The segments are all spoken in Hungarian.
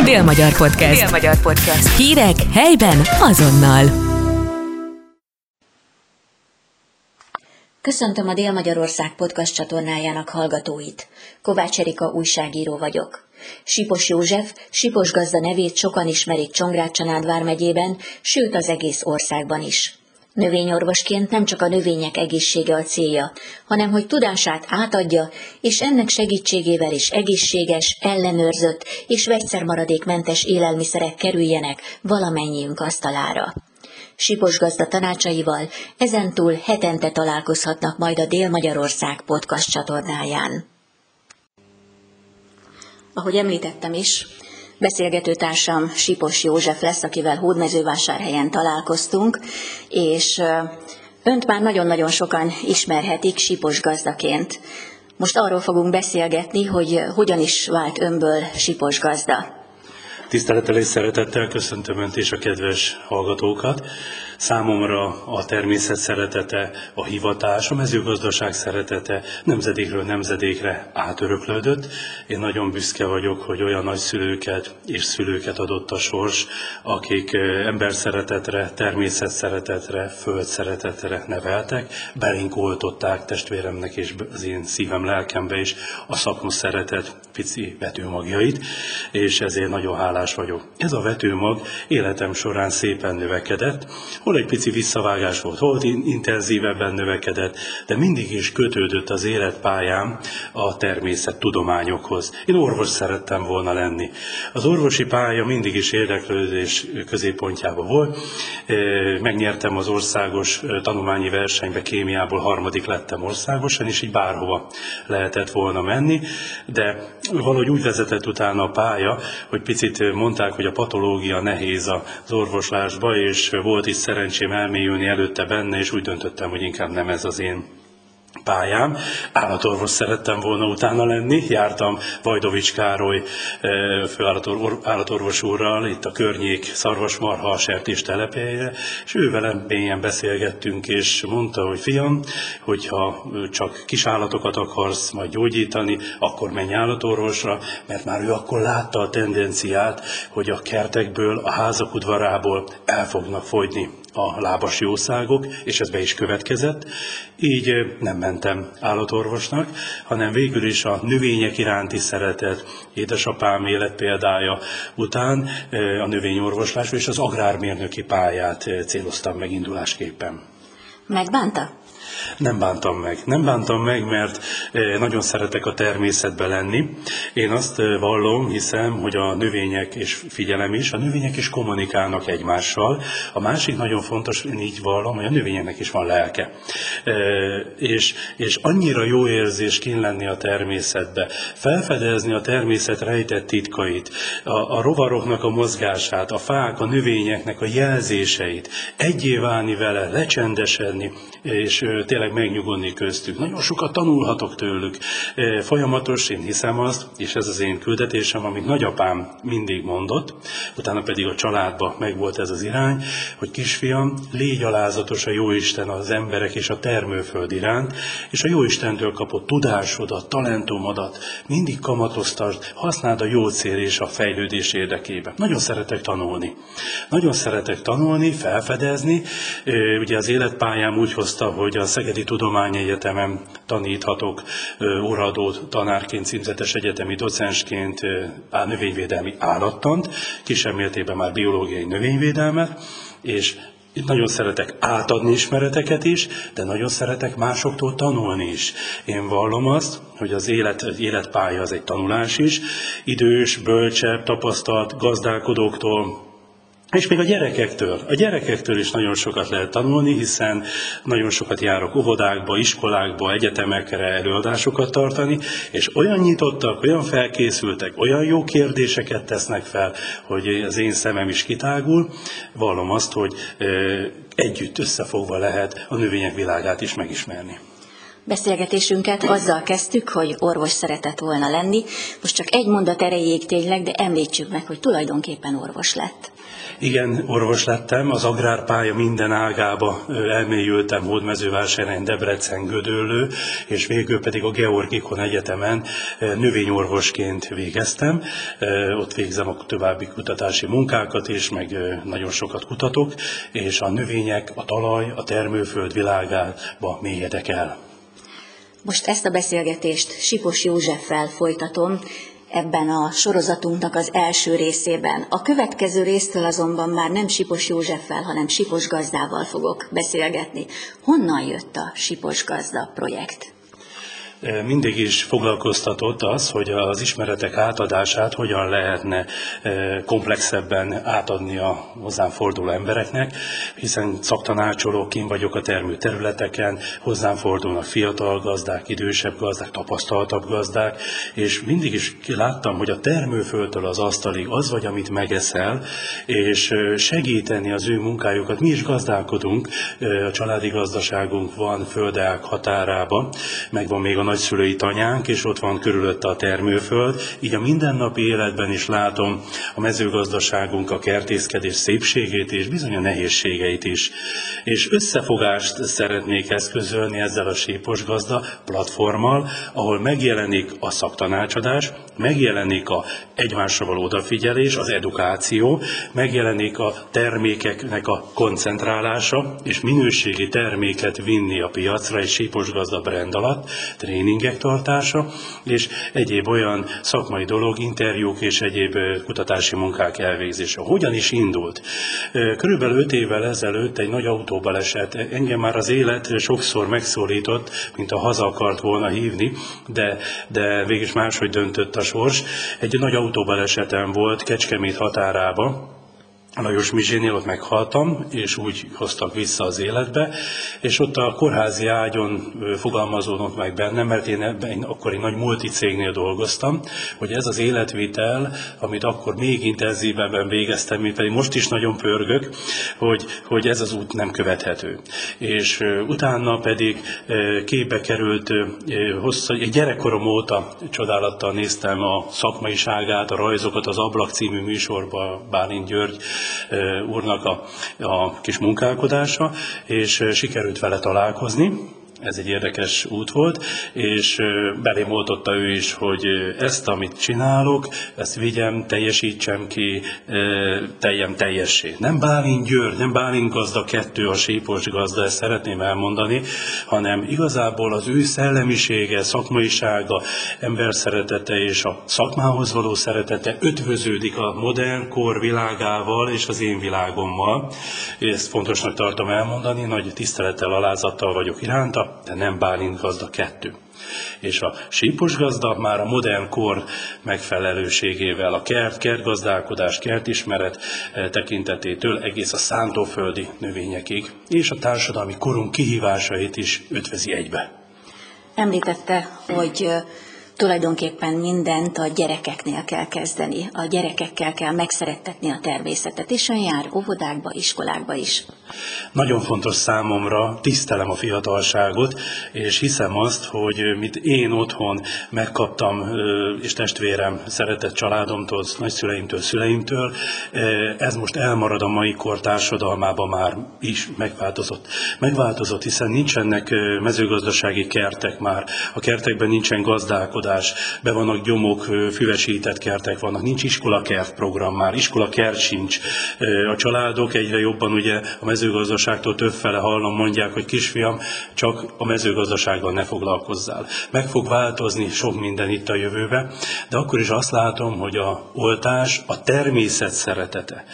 Dél-Magyar Podcast. Dél-Magyar Podcast. Hírek helyben azonnal. Köszöntöm a Dél-Magyarország podcast csatornájának hallgatóit. Kovács Erika újságíró vagyok. Sipos József, Sipos gazda nevét sokan ismerik Csongrád-Csanád megyében, sőt az egész országban is. Növényorvosként nem csak a növények egészsége a célja, hanem hogy tudását átadja, és ennek segítségével is egészséges, ellenőrzött és vegyszermaradékmentes élelmiszerek kerüljenek valamennyiünk asztalára. Sipos gazda tanácsaival ezentúl hetente találkozhatnak majd a Dél-Magyarország podcast csatornáján. Ahogy említettem is, beszélgetőtársam Sipos József lesz, akivel Hódmezővásárhelyen találkoztunk, és önt már nagyon-nagyon sokan ismerhetik Sipos gazdaként. Most arról fogunk beszélgetni, hogy hogyan is vált önből Sipos gazda. Tisztelettel és szeretettel köszöntöm Önt és a kedves hallgatókat. Számomra a természet szeretete, a hivatás, a mezőgazdaság szeretete nemzedékről nemzedékre átöröklődött. Én nagyon büszke vagyok, hogy olyan nagyszülőket és szülőket adott a sors, akik ember szeretetre, természet szeretetre, föld szeretetre neveltek, belénk oltották testvéremnek és az én szívem, lelkembe is a szakmos szeretet pici vetőmagjait, és ezért nagyon hálás vagyok. Ez a vetőmag életem során szépen növekedett, hol egy pici visszavágás volt, hol intenzívebben növekedett, de mindig is kötődött az életpályám a természettudományokhoz. Én orvos szerettem volna lenni. Az orvosi pálya mindig is érdeklődés középpontjában volt. Megnyertem az országos tanulmányi versenybe, kémiából harmadik lettem országosan, és így bárhova lehetett volna menni, de valahogy úgy vezetett utána a pálya, hogy picit mondták, hogy a patológia nehéz az orvoslásba, és volt is szerencsém elmélyülni előtte benne, és úgy döntöttem, hogy inkább nem ez az én pályám. Állatorvos szerettem volna utána lenni. Jártam Vajdovics Károly eh, főállatorvos úrral itt a környék szarvasmarha sertés telepére, és ő velem mélyen beszélgettünk, és mondta, hogy fiam, hogyha csak kis állatokat akarsz majd gyógyítani, akkor menj állatorvosra, mert már ő akkor látta a tendenciát, hogy a kertekből, a házak udvarából el fognak fogyni a lábas jószágok, és ez be is következett. Így nem mentem állatorvosnak, hanem végül is a növények iránti szeretet, édesapám életpéldája után a növényorvoslás és az agrármérnöki pályát céloztam megindulásképpen. Megbánta? Nem bántam meg. Nem bántam meg, mert eh, nagyon szeretek a természetbe lenni. Én azt eh, vallom, hiszem, hogy a növények, és figyelem is, a növények is kommunikálnak egymással. A másik nagyon fontos, én így vallom, hogy a növényeknek is van lelke. Eh, és, és annyira jó érzés kín lenni a természetbe, felfedezni a természet rejtett titkait, a, a rovaroknak a mozgását, a fák, a növényeknek a jelzéseit, egyé válni vele, lecsendesedni, és tényleg megnyugodni köztük. Nagyon sokat tanulhatok tőlük. Folyamatos, én hiszem azt, és ez az én küldetésem, amit nagyapám mindig mondott, utána pedig a családba megvolt ez az irány, hogy kisfiam, légy alázatos a Jóisten az emberek és a termőföld iránt, és a Jóistentől kapott tudásodat, talentumodat mindig kamatoztasd, használd a jó cél és a fejlődés érdekében. Nagyon szeretek tanulni. Nagyon szeretek tanulni, felfedezni. Ugye az életpályám úgy hozta, hogy a Szegedi Tudományegyetemen taníthatok óradó tanárként, címzetes egyetemi docensként növényvédelmi állattant, kisebb mértékben már biológiai növényvédelmet, és itt nagyon szeretek átadni ismereteket is, de nagyon szeretek másoktól tanulni is. Én vallom azt, hogy az élet, az életpálya az egy tanulás is. Idős, bölcsebb, tapasztalt gazdálkodóktól, és még a gyerekektől. A gyerekektől is nagyon sokat lehet tanulni, hiszen nagyon sokat járok óvodákba, iskolákba, egyetemekre előadásokat tartani, és olyan nyitottak, olyan felkészültek, olyan jó kérdéseket tesznek fel, hogy az én szemem is kitágul. Vallom azt, hogy együtt összefogva lehet a növények világát is megismerni. Beszélgetésünket azzal kezdtük, hogy orvos szeretett volna lenni. Most csak egy mondat erejéig tényleg, de említsük meg, hogy tulajdonképpen orvos lett. Igen, orvos lettem, az agrárpálya minden ágába elmélyültem, Hódmezővásárhelyen, Debrecen, Gödöllő, és végül pedig a Georgikon Egyetemen növényorvosként végeztem. Ott végzem a további kutatási munkákat is, meg nagyon sokat kutatok, és a növények, a talaj, a termőföld világába mélyedek el. Most ezt a beszélgetést Sipos Józseffel folytatom, ebben a sorozatunknak az első részében. A következő résztől azonban már nem Sipos Józseffel, hanem Sipos Gazdával fogok beszélgetni. Honnan jött a Sipos Gazda projekt? Mindig is foglalkoztatott az, hogy az ismeretek átadását hogyan lehetne komplexebben átadni a hozzám forduló embereknek, hiszen szaktanácsolók, én vagyok a termő területeken, hozzám fordulnak fiatal gazdák, idősebb gazdák, tapasztaltabb gazdák, és mindig is láttam, hogy a termőföldtől az asztalig az vagy, amit megeszel, és segíteni az ő munkájukat. Mi is gazdálkodunk, a családi gazdaságunk van földeák határában, megvan még a nagyszülői tanyánk, és ott van körülötte a termőföld. Így a mindennapi életben is látom a mezőgazdaságunk, a kertészkedés szépségét és bizony a nehézségeit is. És összefogást szeretnék eszközölni ezzel a Sípos Gazda platformmal, ahol megjelenik a szaktanácsadás, megjelenik a egymásra való odafigyelés, az edukáció, megjelenik a termékeknek a koncentrálása, és minőségi terméket vinni a piacra egy Sípos Gazda brand alatt, tréningek tartása, és egyéb olyan szakmai dolog, interjúk és egyéb kutatási munkák elvégzése. Hogyan is indult? Körülbelül öt évvel ezelőtt egy nagy autóbaleset, engem már az élet sokszor megszólított, mint a haza akart volna hívni, de, de végig máshogy döntött a sors. Egy nagy autóbalesetem volt Kecskemét határába, Lajos Mizsénél ott meghaltam, és úgy hoztak vissza az életbe, és ott a kórházi ágyon fogalmazódott meg bennem, mert én, ebben, akkor egy nagy multicégnél dolgoztam, hogy ez az életvitel, amit akkor még intenzívebben végeztem, mint pedig most is nagyon pörgök, hogy, hogy ez az út nem követhető. És utána pedig képbe került, hosszú, gyerekkorom óta csodálattal néztem a szakmaiságát, a rajzokat az Ablak című műsorban Bálint György úrnak a, a kis munkálkodása, és sikerült vele találkozni, ez egy érdekes út volt, és belém oltotta ő is, hogy ezt, amit csinálok, ezt vigyem, teljesítsem ki, teljem teljessé. Nem Bálint György, nem Bálint gazda kettő, a sípos gazda, ezt szeretném elmondani, hanem igazából az ő szellemisége, szakmaisága, ember szeretete és a szakmához való szeretete ötvöződik a modern kor világával és az én világommal. Ezt fontosnak tartom elmondani, nagy tisztelettel, alázattal vagyok iránta, de nem Bálint gazda kettő. És a sípos gazda már a modern kor megfelelőségével, a kert, kertgazdálkodás, kertismeret eh, tekintetétől egész a szántóföldi növényekig, és a társadalmi korunk kihívásait is ötvezi egybe. Említette, hogy tulajdonképpen mindent a gyerekeknél kell kezdeni. A gyerekekkel kell megszerettetni a természetet, és ön jár óvodákba, iskolákba is. Nagyon fontos számomra, tisztelem a fiatalságot, és hiszem azt, hogy mit én otthon megkaptam, és testvérem szeretett családomtól, nagyszüleimtől, szüleimtől, ez most elmarad a mai kor társadalmában már is megváltozott. Megváltozott, hiszen nincsenek mezőgazdasági kertek már, a kertekben nincsen gazdálkodás, be vannak gyomok, füvesített kertek vannak, nincs iskolakert program már, iskolakert sincs. A családok egyre jobban ugye a mezőgazdaságtól többfele hallom, mondják, hogy kisfiam, csak a mezőgazdasággal ne foglalkozzál. Meg fog változni sok minden itt a jövőbe, de akkor is azt látom, hogy a oltás, a természet szeretete,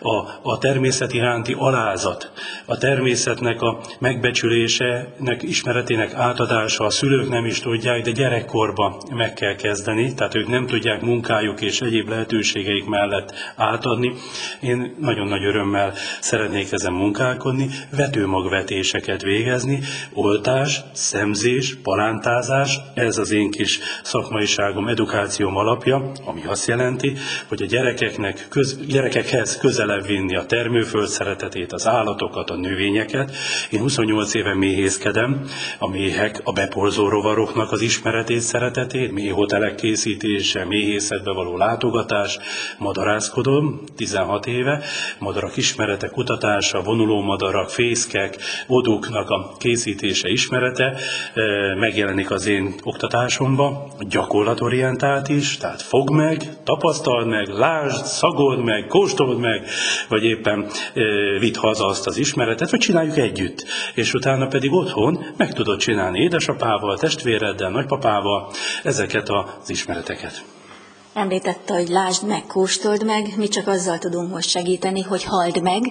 a, a természet iránti alázat, a természetnek a megbecsülése, ismeretének átadása, a szülők nem is tudják, de gyerekkorban meg kell kezdeni, tehát ők nem tudják munkájuk és egyéb lehetőségeik mellett átadni. Én nagyon nagy örömmel szeretnék ezen munkálkodni, vetőmagvetéseket végezni, oltás, szemzés, palántázás, ez az én kis szakmaiságom, edukációm alapja, ami azt jelenti, hogy a gyerekeknek, köz, gyerekekhez közelebb vinni a termőföld szeretetét, az állatokat, a növényeket. Én 28 éve méhészkedem, a méhek, a beporzó rovaroknak az ismeretét, szeretetét, méhotelek készítése, méhészetbe való látogatás, madarászkodom 16 éve, madarak ismerete, kutatása, vonuló madarak, fészkek, voduknak a készítése, ismerete megjelenik az én oktatásomba, gyakorlatorientált is, tehát fog meg, tapasztald meg, lásd, szagold meg, kóstold meg, vagy éppen vidd haza azt az ismeretet, vagy csináljuk együtt. És utána pedig otthon meg tudod csinálni édesapával, testvéreddel, nagypapával ezeket az ismereteket. Említette, hogy lásd meg, kóstold meg, mi csak azzal tudunk most segíteni, hogy hald meg.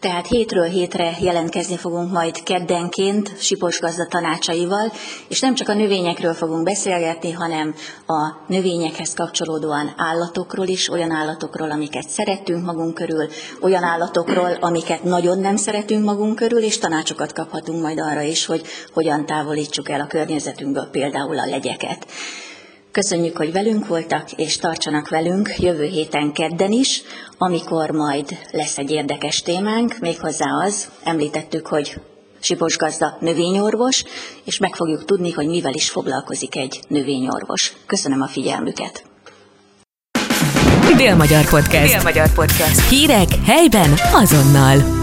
Tehát hétről hétre jelentkezni fogunk majd keddenként Sipos gazda tanácsaival, és nem csak a növényekről fogunk beszélgetni, hanem a növényekhez kapcsolódóan állatokról is, olyan állatokról, amiket szeretünk magunk körül, olyan állatokról, amiket nagyon nem szeretünk magunk körül, és tanácsokat kaphatunk majd arra is, hogy hogyan távolítsuk el a környezetünkből például a legyeket. Köszönjük, hogy velünk voltak, és tartsanak velünk jövő héten kedden is, amikor majd lesz egy érdekes témánk, méghozzá az, említettük, hogy Sipos gazda növényorvos, és meg fogjuk tudni, hogy mivel is foglalkozik egy növényorvos. Köszönöm a figyelmüket! Dél-Magyar Podcast. Dél-Magyar Podcast. Hírek helyben azonnal.